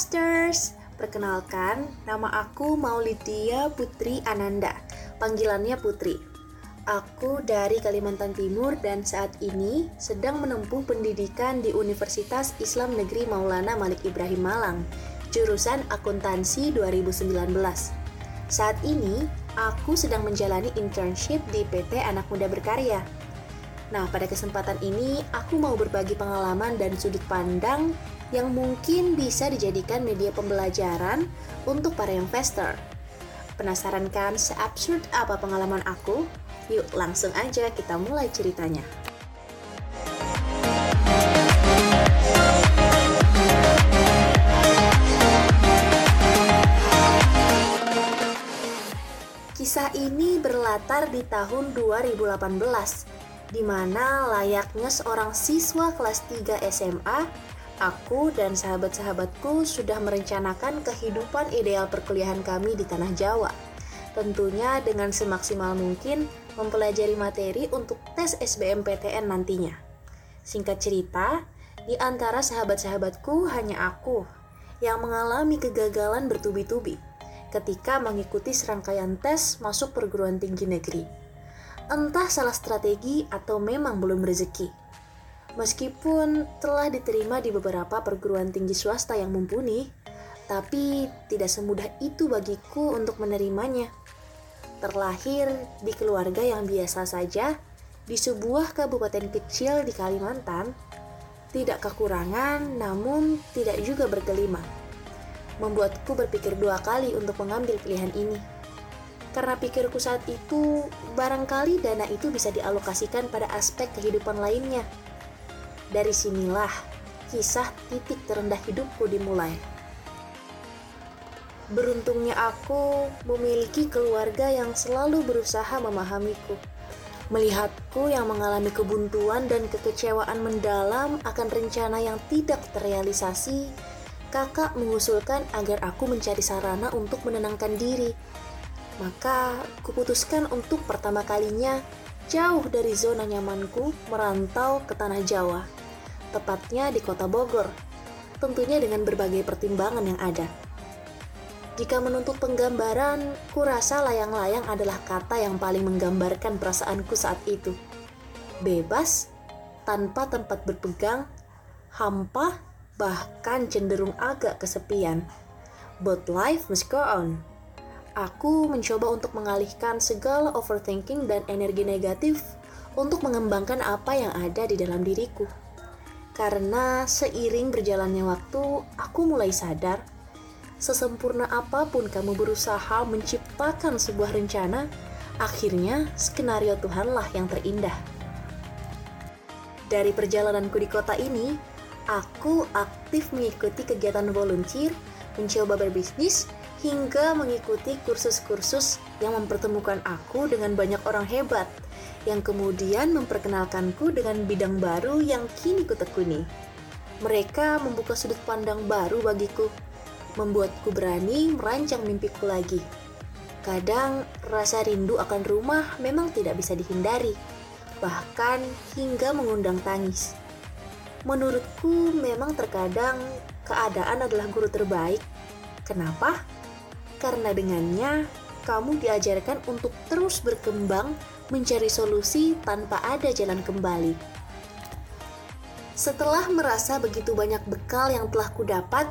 Fasters! Perkenalkan, nama aku Maulidia Putri Ananda, panggilannya Putri. Aku dari Kalimantan Timur dan saat ini sedang menempuh pendidikan di Universitas Islam Negeri Maulana Malik Ibrahim Malang, jurusan Akuntansi 2019. Saat ini, aku sedang menjalani internship di PT Anak Muda Berkarya. Nah, pada kesempatan ini aku mau berbagi pengalaman dan sudut pandang yang mungkin bisa dijadikan media pembelajaran untuk para investor. Penasaran kan seabsurd apa pengalaman aku? Yuk langsung aja kita mulai ceritanya. Kisah ini berlatar di tahun 2018, di mana layaknya seorang siswa kelas 3 SMA Aku dan sahabat-sahabatku sudah merencanakan kehidupan ideal perkuliahan kami di tanah Jawa. Tentunya dengan semaksimal mungkin mempelajari materi untuk tes SBMPTN nantinya. Singkat cerita, di antara sahabat-sahabatku hanya aku yang mengalami kegagalan bertubi-tubi ketika mengikuti serangkaian tes masuk perguruan tinggi negeri. Entah salah strategi atau memang belum rezeki. Meskipun telah diterima di beberapa perguruan tinggi swasta yang mumpuni, tapi tidak semudah itu bagiku untuk menerimanya. Terlahir di keluarga yang biasa saja, di sebuah kabupaten kecil di Kalimantan, tidak kekurangan namun tidak juga berkelima. Membuatku berpikir dua kali untuk mengambil pilihan ini. Karena pikirku saat itu, barangkali dana itu bisa dialokasikan pada aspek kehidupan lainnya dari sinilah kisah titik terendah hidupku dimulai. Beruntungnya aku memiliki keluarga yang selalu berusaha memahamiku. Melihatku yang mengalami kebuntuan dan kekecewaan mendalam akan rencana yang tidak terrealisasi, kakak mengusulkan agar aku mencari sarana untuk menenangkan diri. Maka, kuputuskan untuk pertama kalinya jauh dari zona nyamanku merantau ke tanah Jawa tepatnya di kota Bogor, tentunya dengan berbagai pertimbangan yang ada. Jika menuntut penggambaran, kurasa layang-layang adalah kata yang paling menggambarkan perasaanku saat itu. Bebas, tanpa tempat berpegang, hampa, bahkan cenderung agak kesepian. But life must go on. Aku mencoba untuk mengalihkan segala overthinking dan energi negatif untuk mengembangkan apa yang ada di dalam diriku. Karena seiring berjalannya waktu, aku mulai sadar, sesempurna apa pun kamu berusaha menciptakan sebuah rencana, akhirnya skenario Tuhanlah yang terindah. Dari perjalananku di kota ini, aku aktif mengikuti kegiatan volunteer, mencoba berbisnis, hingga mengikuti kursus-kursus yang mempertemukan aku dengan banyak orang hebat – yang kemudian memperkenalkanku dengan bidang baru yang kini kutekuni. Mereka membuka sudut pandang baru bagiku, membuatku berani merancang mimpiku lagi. Kadang rasa rindu akan rumah memang tidak bisa dihindari, bahkan hingga mengundang tangis. Menurutku memang terkadang keadaan adalah guru terbaik. Kenapa? Karena dengannya kamu diajarkan untuk terus berkembang mencari solusi tanpa ada jalan kembali. Setelah merasa begitu banyak bekal yang telah kudapat,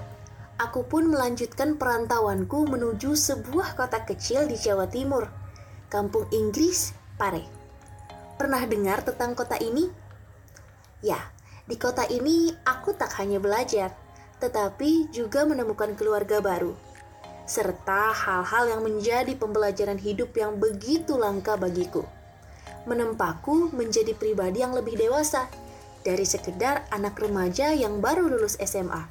aku pun melanjutkan perantauanku menuju sebuah kota kecil di Jawa Timur, Kampung Inggris, Pare. Pernah dengar tentang kota ini? Ya, di kota ini aku tak hanya belajar, tetapi juga menemukan keluarga baru, serta hal-hal yang menjadi pembelajaran hidup yang begitu langka bagiku menempaku menjadi pribadi yang lebih dewasa dari sekedar anak remaja yang baru lulus SMA.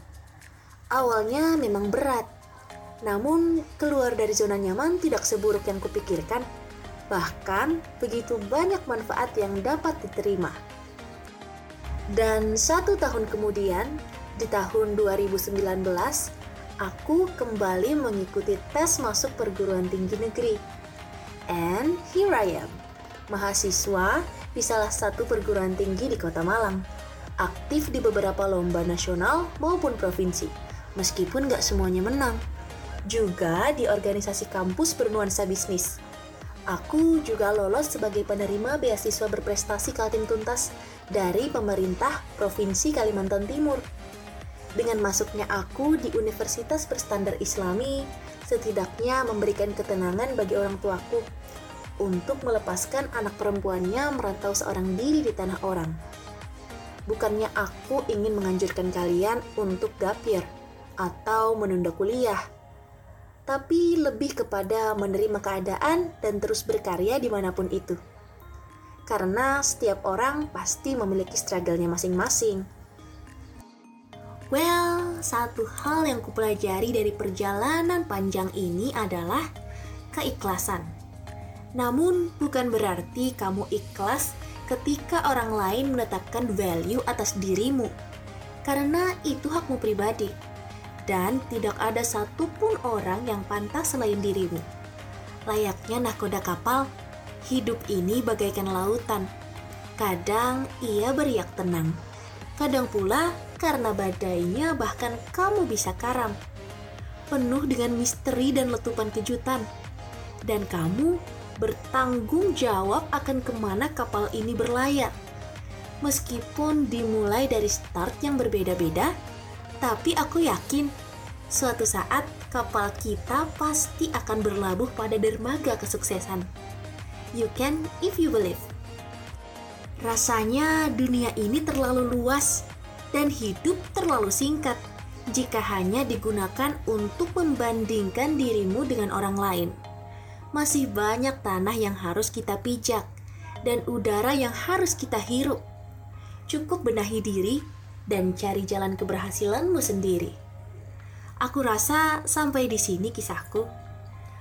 Awalnya memang berat, namun keluar dari zona nyaman tidak seburuk yang kupikirkan. Bahkan begitu banyak manfaat yang dapat diterima. Dan satu tahun kemudian, di tahun 2019, aku kembali mengikuti tes masuk perguruan tinggi negeri. And here I am mahasiswa di salah satu perguruan tinggi di Kota Malang, aktif di beberapa lomba nasional maupun provinsi, meskipun gak semuanya menang. Juga di organisasi kampus bernuansa bisnis. Aku juga lolos sebagai penerima beasiswa berprestasi Kaltim Tuntas dari pemerintah Provinsi Kalimantan Timur. Dengan masuknya aku di universitas berstandar islami, setidaknya memberikan ketenangan bagi orang tuaku untuk melepaskan anak perempuannya merantau seorang diri di tanah orang. Bukannya aku ingin menganjurkan kalian untuk gapir atau menunda kuliah, tapi lebih kepada menerima keadaan dan terus berkarya di mana pun itu. Karena setiap orang pasti memiliki struggle-nya masing-masing. Well, satu hal yang kupelajari dari perjalanan panjang ini adalah keikhlasan. Namun, bukan berarti kamu ikhlas ketika orang lain menetapkan value atas dirimu, karena itu hakmu pribadi, dan tidak ada satupun orang yang pantas selain dirimu. Layaknya nahkoda kapal, hidup ini bagaikan lautan. Kadang ia beriak tenang, kadang pula karena badainya bahkan kamu bisa karam. Penuh dengan misteri dan letupan kejutan. Dan kamu bertanggung jawab akan ke mana kapal ini berlayar. Meskipun dimulai dari start yang berbeda-beda, tapi aku yakin suatu saat kapal kita pasti akan berlabuh pada dermaga kesuksesan. You can if you believe. Rasanya dunia ini terlalu luas dan hidup terlalu singkat jika hanya digunakan untuk membandingkan dirimu dengan orang lain masih banyak tanah yang harus kita pijak dan udara yang harus kita hirup. Cukup benahi diri dan cari jalan keberhasilanmu sendiri. Aku rasa sampai di sini kisahku.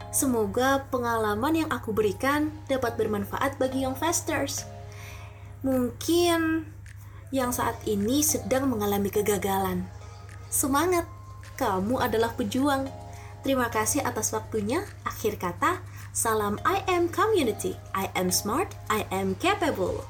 Semoga pengalaman yang aku berikan dapat bermanfaat bagi young fasters. Mungkin yang saat ini sedang mengalami kegagalan. Semangat, kamu adalah pejuang. Terima kasih atas waktunya. Akhir kata, salam I am community. I am smart, I am capable.